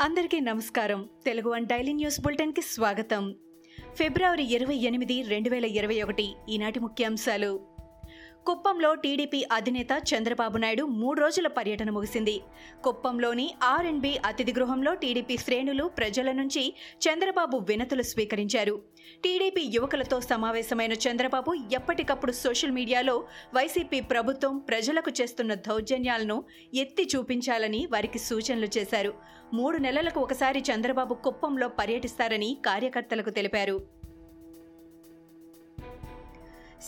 అందరికీ నమస్కారం. Telugu one daily news బులెటిన్కి స్వాగతం. ఫిబ్రవరి ఇరవై ఎనిమిది రెండు వేల ఇరవై ఒకటి ఈనాటి ముఖ్యాంశాలు. కుప్పంలో టీడీపీ అధినేత చంద్రబాబు నాయుడు మూడు రోజుల పర్యటన ముగిసింది. కుప్పంలోని ఆర్ అతిథి గృహంలో టీడీపీ శ్రేణులు ప్రజల నుంచి చంద్రబాబు వినతులు స్వీకరించారు. టీడీపీ యువకులతో సమావేశమైన చంద్రబాబు ఎప్పటికప్పుడు సోషల్ మీడియాలో వైసీపీ ప్రభుత్వం ప్రజలకు చేస్తున్న దౌర్జన్యాలను ఎత్తి చూపించాలని వారికి సూచనలు చేశారు. మూడు నెలలకు ఒకసారి చంద్రబాబు కుప్పంలో పర్యటిస్తారని కార్యకర్తలకు తెలిపారు.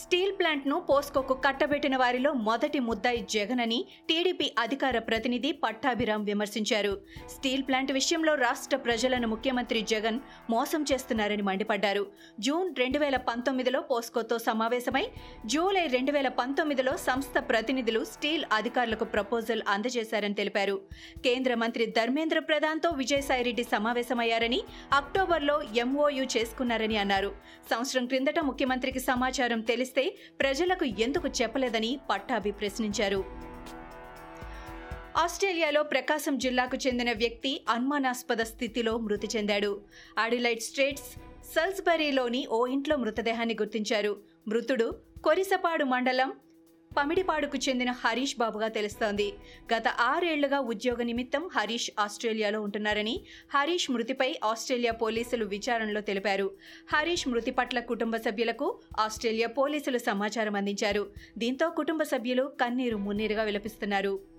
స్టీల్ ప్లాంట్ను పోస్కోకు కట్టబెట్టిన వారిలో మొదటి ముద్దాయి జగన్ అని టీడీపీ అధికార ప్రతినిధి పట్టాభిరామ్ విమర్శించారు. స్టీల్ ప్లాంట్ విషయంలో రాష్ట్ర ప్రజలను ముఖ్యమంత్రి జగన్ మోసం చేస్తున్నారని మండిపడ్డారు. జూన్ రెండు వేల పంతొమ్మిదిలో పోస్కోతో సమావేశమై జూలై రెండు వేల పంతొమ్మిదిలో సంస్థ ప్రతినిధులు స్టీల్ అధికారులకు ప్రపోజల్ అందజేశారని తెలిపారు. కేంద్ర మంత్రి ధర్మేంద్ర ప్రధాన్తో విజయసాయిరెడ్డి సమావేశమయ్యారని అక్టోబర్లో ఎంఓయూ చేసుకున్నారని అన్నారు. సంవత్సరం క్రిందట ముఖ్యమంత్రికి సమాచారం తెలిసి తెలిస్తే ప్రజలకు ఎందుకు చెప్పలేదని పట్టాభి ప్రశ్నించారు. ఆస్ట్రేలియాలో ప్రకాశం జిల్లాకు చెందిన వ్యక్తి అనుమానాస్పద స్థితిలో మృతి చెందాడు. అడిలైట్ స్ట్రేట్స్ సల్స్బరీలోని ఓ ఇంట్లో మృతదేహాన్ని గుర్తించారు. మృతుడు కొరిసపాడు మండలం పమిడిపాడుకు చెందిన హరీష్ బాబుగా తెలుస్తోంది. గత ఆరేళ్ళుగా ఉద్యోగ నిమిత్తం హరీష్ ఆస్ట్రేలియాలో ఉంటున్నారని హరీష్ మృతిపై ఆస్ట్రేలియా పోలీసులు విచారణలో తెలిపారు. హరీష్ మృతి పట్ల కుటుంబ సభ్యులకు ఆస్ట్రేలియా పోలీసులు సమాచారం అందించారు. దీంతో కుటుంబ సభ్యులు కన్నీరు మున్నీరుగా విలపిస్తున్నారు.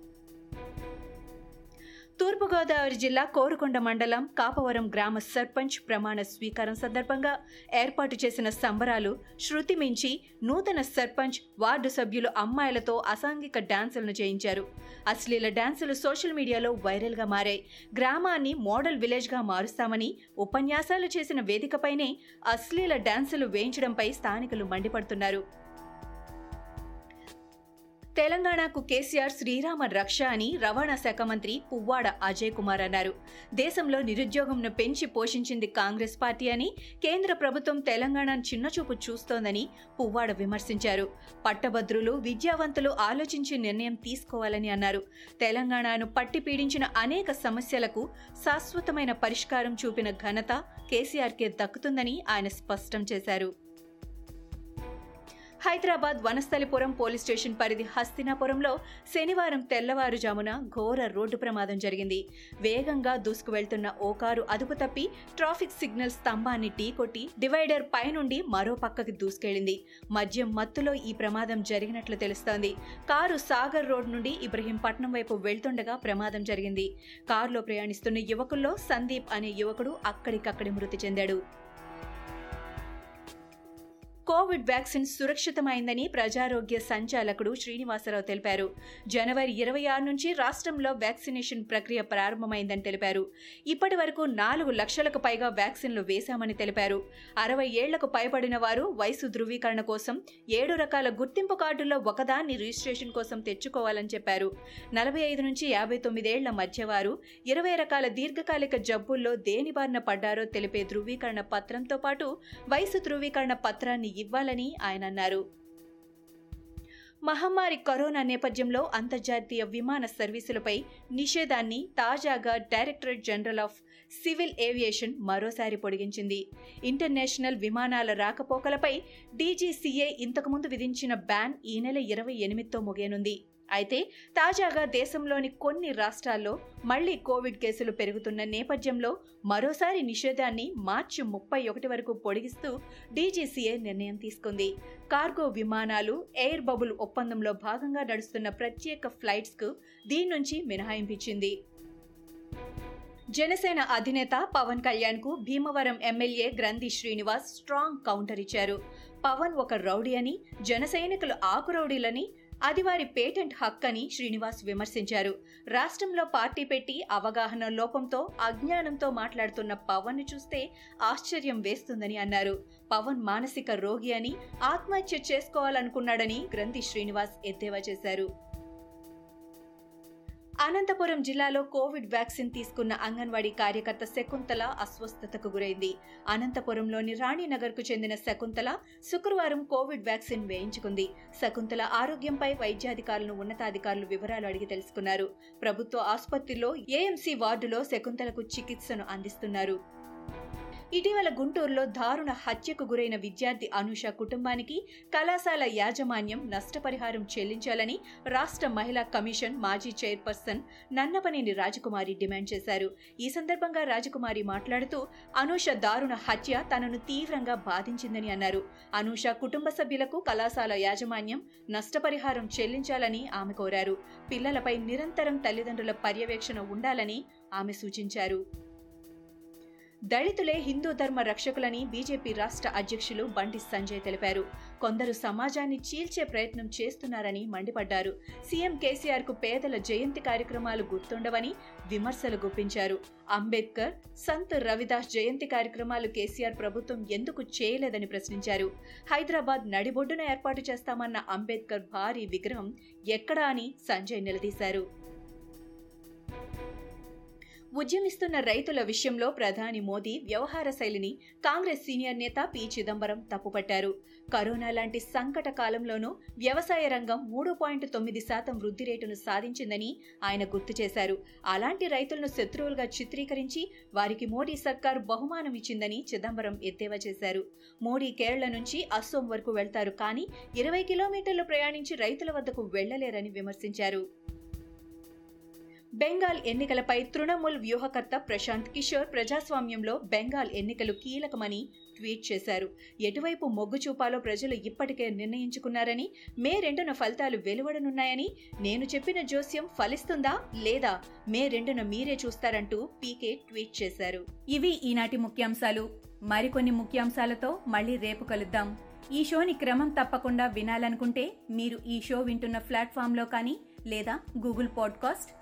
తూర్పుగోదావరి జిల్లా కోరుకొండ మండలం కాపవరం గ్రామ సర్పంచ్ ప్రమాణ స్వీకారం సందర్భంగా ఏర్పాటు చేసిన సంబరాలు శృతి మించి నూతన సర్పంచ్ వార్డు సభ్యులు అమ్మాయిలతో అసాంఘిక డాన్సులను చేయించారు. అశ్లీల డాన్సులు సోషల్ మీడియాలో వైరల్గా మారాయి. గ్రామాన్ని మోడల్ విలేజ్గా మారుస్తామని ఉపన్యాసాలు చేసిన వేదికపైనే అశ్లీల డాన్సులు వేయించడంపై స్థానికులు మండిపడుతున్నారు. తెలంగాణకు కేసీఆర్ శ్రీరామ రక్ష అని రవాణా శాఖ మంత్రి పువ్వాడ అజయ్ కుమార్ అన్నారు. దేశంలో నిరుద్యోగంను పెంచి పోషించింది కాంగ్రెస్ పార్టీ అని కేంద్ర ప్రభుత్వం తెలంగాణను చిన్నచూపు చూస్తోందని పువ్వాడ విమర్శించారు. పట్టభద్రులు విద్యావంతులు ఆలోచించి నిర్ణయం తీసుకోవాలని అన్నారు. తెలంగాణను పట్టి పీడించిన అనేక సమస్యలకు శాశ్వతమైన పరిష్కారం చూపిన ఘనత కేసీఆర్కే దక్కుతుందని ఆయన స్పష్టం చేశారు. హైదరాబాద్ వనస్థలిపురం పోలీస్ స్టేషన్ పరిధి హస్తినాపురంలో శనివారం తెల్లవారుజామున ఘోర రోడ్డు ప్రమాదం జరిగింది. వేగంగా దూసుకు వెళ్తున్న ఓ కారు అదుపు తప్పి ట్రాఫిక్ సిగ్నల్ స్తంభాన్ని ఢీకొట్టి డివైడర్ పైనుండి మరో పక్కకి దూసుకెళ్ళింది మద్యం మత్తులో ఈ ప్రమాదం జరిగినట్లు తెలుస్తోంది. కారు సాగర్ రోడ్ నుండి ఇబ్రహీంపట్నం వైపు వెళ్తుండగా ప్రమాదం జరిగింది. కారులో ప్రయాణిస్తున్న యువకుల్లో సందీప్ అనే యువకుడు అక్కడికక్కడి మృతి చెందాడు. కోవిడ్ వ్యాక్సిన్ సురక్షితమైందని ప్రజారోగ్య సంచాలకుడు శ్రీనివాసరావు తెలిపారు. జనవరి ఇరవై ఆరు నుంచి రాష్ట్రంలో వ్యాక్సినేషన్ ప్రక్రియ ప్రారంభమైందని తెలిపారు. ఇప్పటి వరకు నాలుగు లక్షలకు పైగా వ్యాక్సిన్లు వేశామని తెలిపారు. అరవై ఏళ్ళకు పైబడిన వారు వయసు ధృవీకరణ కోసం ఏడు రకాల గుర్తింపు కార్డుల్లో ఒకదాన్ని రిజిస్ట్రేషన్ కోసం తెచ్చుకోవాలని చెప్పారు. నలభై ఐదు నుంచి యాభై తొమ్మిదేళ్ళ మధ్య వారు ఇరవై రకాల దీర్ఘకాలిక జబ్బుల్లో దేని బారిన పడ్డారో తెలిపే ధృవీకరణ పత్రంతో పాటు వయసు ధృవీకరణ పత్రాన్ని ఇవ్వాలని ఆయన అన్నారు మహమ్మారి కరోనా నేపథ్యంలో అంతర్జాతీయ విమాన సర్వీసులపై నిషేధాన్ని తాజాగా directorate general of civil aviation మరోసారి పొడిగించింది. ఇంటర్నేషనల్ విమానాల రాకపోకలపై డీజీసీఏ ఇంతకుముందు విధించిన బ్యాన్ ఈ నెల ఇరవై ఎనిమిదితో ముగియనుంది. అయితే తాజాగా దేశంలోని కొన్ని రాష్ట్రాల్లో మళ్ళీ కోవిడ్ కేసులు పెరుగుతున్న నేపథ్యంలో మరోసారి నిషేధాన్ని మార్చి ముప్పై ఒకటి వరకు పొడిగిస్తూ డీజీసీఏ నిర్ణయం తీసుకుంది. కార్గో విమానాలు ఎయిర్ బబుల్ ఒప్పందంలో భాగంగా నడుస్తున్న ప్రత్యేక ఫ్లైట్స్కు దీని నుంచి మినహాయింపించింది. జనసేన అధినేత పవన్ కళ్యాణ్కు భీమవరం ఎమ్మెల్యే గ్రంథి శ్రీనివాస్ స్ట్రాంగ్ కౌంటర్ ఇచ్చారు. పవన్ ఒక రౌడీ అని జన సైనికులు ఆకు రౌడీలని అది వారి పేటెంట్ హక్ అని శ్రీనివాస్ విమర్శించారు. రాష్ట్రంలో పార్టీ పెట్టి అవగాహన లోపంతో అజ్ఞానంతో మాట్లాడుతున్న పవన్ను చూస్తే ఆశ్చర్యం వేస్తుందని అన్నారు. పవన్ మానసిక రోగి అని ఆత్మహత్య చేసుకోవాలనుకున్నాడని గ్రంథి శ్రీనివాస్ ఎద్దేవా చేశారు. అనంతపురం జిల్లాలో కోవిడ్ వ్యాక్సిన్ తీసుకున్న అంగన్వాడీ కార్యకర్త శకుంతల అస్వస్థతకు గురైంది. అనంతపురంలోని రాణినగర్కు చెందిన శకుంతల శుక్రవారం కోవిడ్ వ్యాక్సిన్ వేయించుకుంది. శకుంతల ఆరోగ్యంపై వైద్యాధికారులను ఉన్నతాధికారులు వివరాలు అడిగి తెలుసుకున్నారు. ప్రభుత్వ ఆసుపత్రిలో ఏఎంసీ వార్డులో శకుంతలకు చికిత్సను అందిస్తున్నారు. ఇటీవల గుంటూరులో దారుణ హత్యకు గురైన విద్యార్థి అనూష కుటుంబానికి కళాశాల యాజమాన్యం నష్టపరిహారం చెల్లించాలని రాష్ట్ర మహిళా కమిషన్ మాజీ చైర్పర్సన్ నన్నపనేని రాజకుమారి డిమాండ్ చేశారు. ఈ సందర్భంగా రాజకుమారి మాట్లాడుతూ అనూష దారుణ హత్య తనను తీవ్రంగా బాధించిందని అన్నారు. అనూష కుటుంబ సభ్యులకు కళాశాల యాజమాన్యం నష్టపరిహారం చెల్లించాలని ఆమె కోరారు. పిల్లలపై నిరంతరం తల్లిదండ్రుల పర్యవేక్షణ ఉండాలని ఆమె సూచించారు. దళితులే హిందూ ధర్మ రక్షకులని బీజేపీ రాష్ట్ర అధ్యక్షులు బండి సంజయ్ తెలిపారు. కొందరు సమాజాన్ని చీల్చే ప్రయత్నం చేస్తున్నారని మండిపడ్డారు. సీఎం కేసీఆర్కు పేదల జయంతి కార్యక్రమాలు గుర్తుండవని విమర్శలు గుప్పించారు. అంబేద్కర్ సంత్ రవిదాస్ జయంతి కార్యక్రమాలు కేసీఆర్ ప్రభుత్వం ఎందుకు చేయలేదని ప్రశ్నించారు. హైదరాబాద్ నడిబొడ్డున ఏర్పాటు చేస్తామన్న అంబేద్కర్ భారీ విగ్రహం ఎక్కడా అని సంజయ్ నిలదీశారు. ఉద్యమిస్తున్న రైతుల విషయంలో ప్రధాని మోదీ వ్యవహార శైలిని కాంగ్రెస్ సీనియర్ నేత పి. చిదంబరం తప్పుపట్టారు. కరోనా లాంటి సంకట కాలంలోనూ వ్యవసాయ రంగం మూడు పాయింట్ తొమ్మిది శాతం వృద్ధి రేటును సాధించిందని ఆయన గుర్తు చేశారు. అలాంటి రైతులను శత్రువులుగా చిత్రీకరించి వారికి మోడీ సర్కార్ బహుమానం ఇచ్చిందని చిదంబరం ఎద్దేవా చేశారు. మోడీ కేరళ నుంచి అస్సోం వరకు వెళ్తారు కానీ ఇరవై కిలోమీటర్లు ప్రయాణించి రైతుల వద్దకు వెళ్ళలేరని విమర్శించారు. బెంగాల్ ఎన్నికలపై తృణమూల్ వ్యూహకర్త ప్రశాంత్ కిషోర్ ప్రజాస్వామ్యంలో బెంగాల్ ఎన్నికలు కీలకమని ట్వీట్ చేశారు. ఎటువైపు మొగ్గు చూపాలో ప్రజలు ఇప్పటికే నిర్ణయించుకున్నారని మే రెండున ఫలితాలు వెలువడనున్నాయని నేను చెప్పిన జోస్యం ఫలిస్తుందా లేదా మే రెండున మీరే చూస్తారంటూ పీకే ట్వీట్ చేశారు. ఇవి ఈనాటి ముఖ్యాంశాలు. మరికొన్ని ముఖ్యాంశాలతో మళ్ళీ రేపు కలుద్దాం. ఈ షోని క్రమం తప్పకుండా వినాలనుకుంటే మీరు ఈ షో వింటున్న ప్లాట్ఫామ్లో కానీ లేదా Google podcast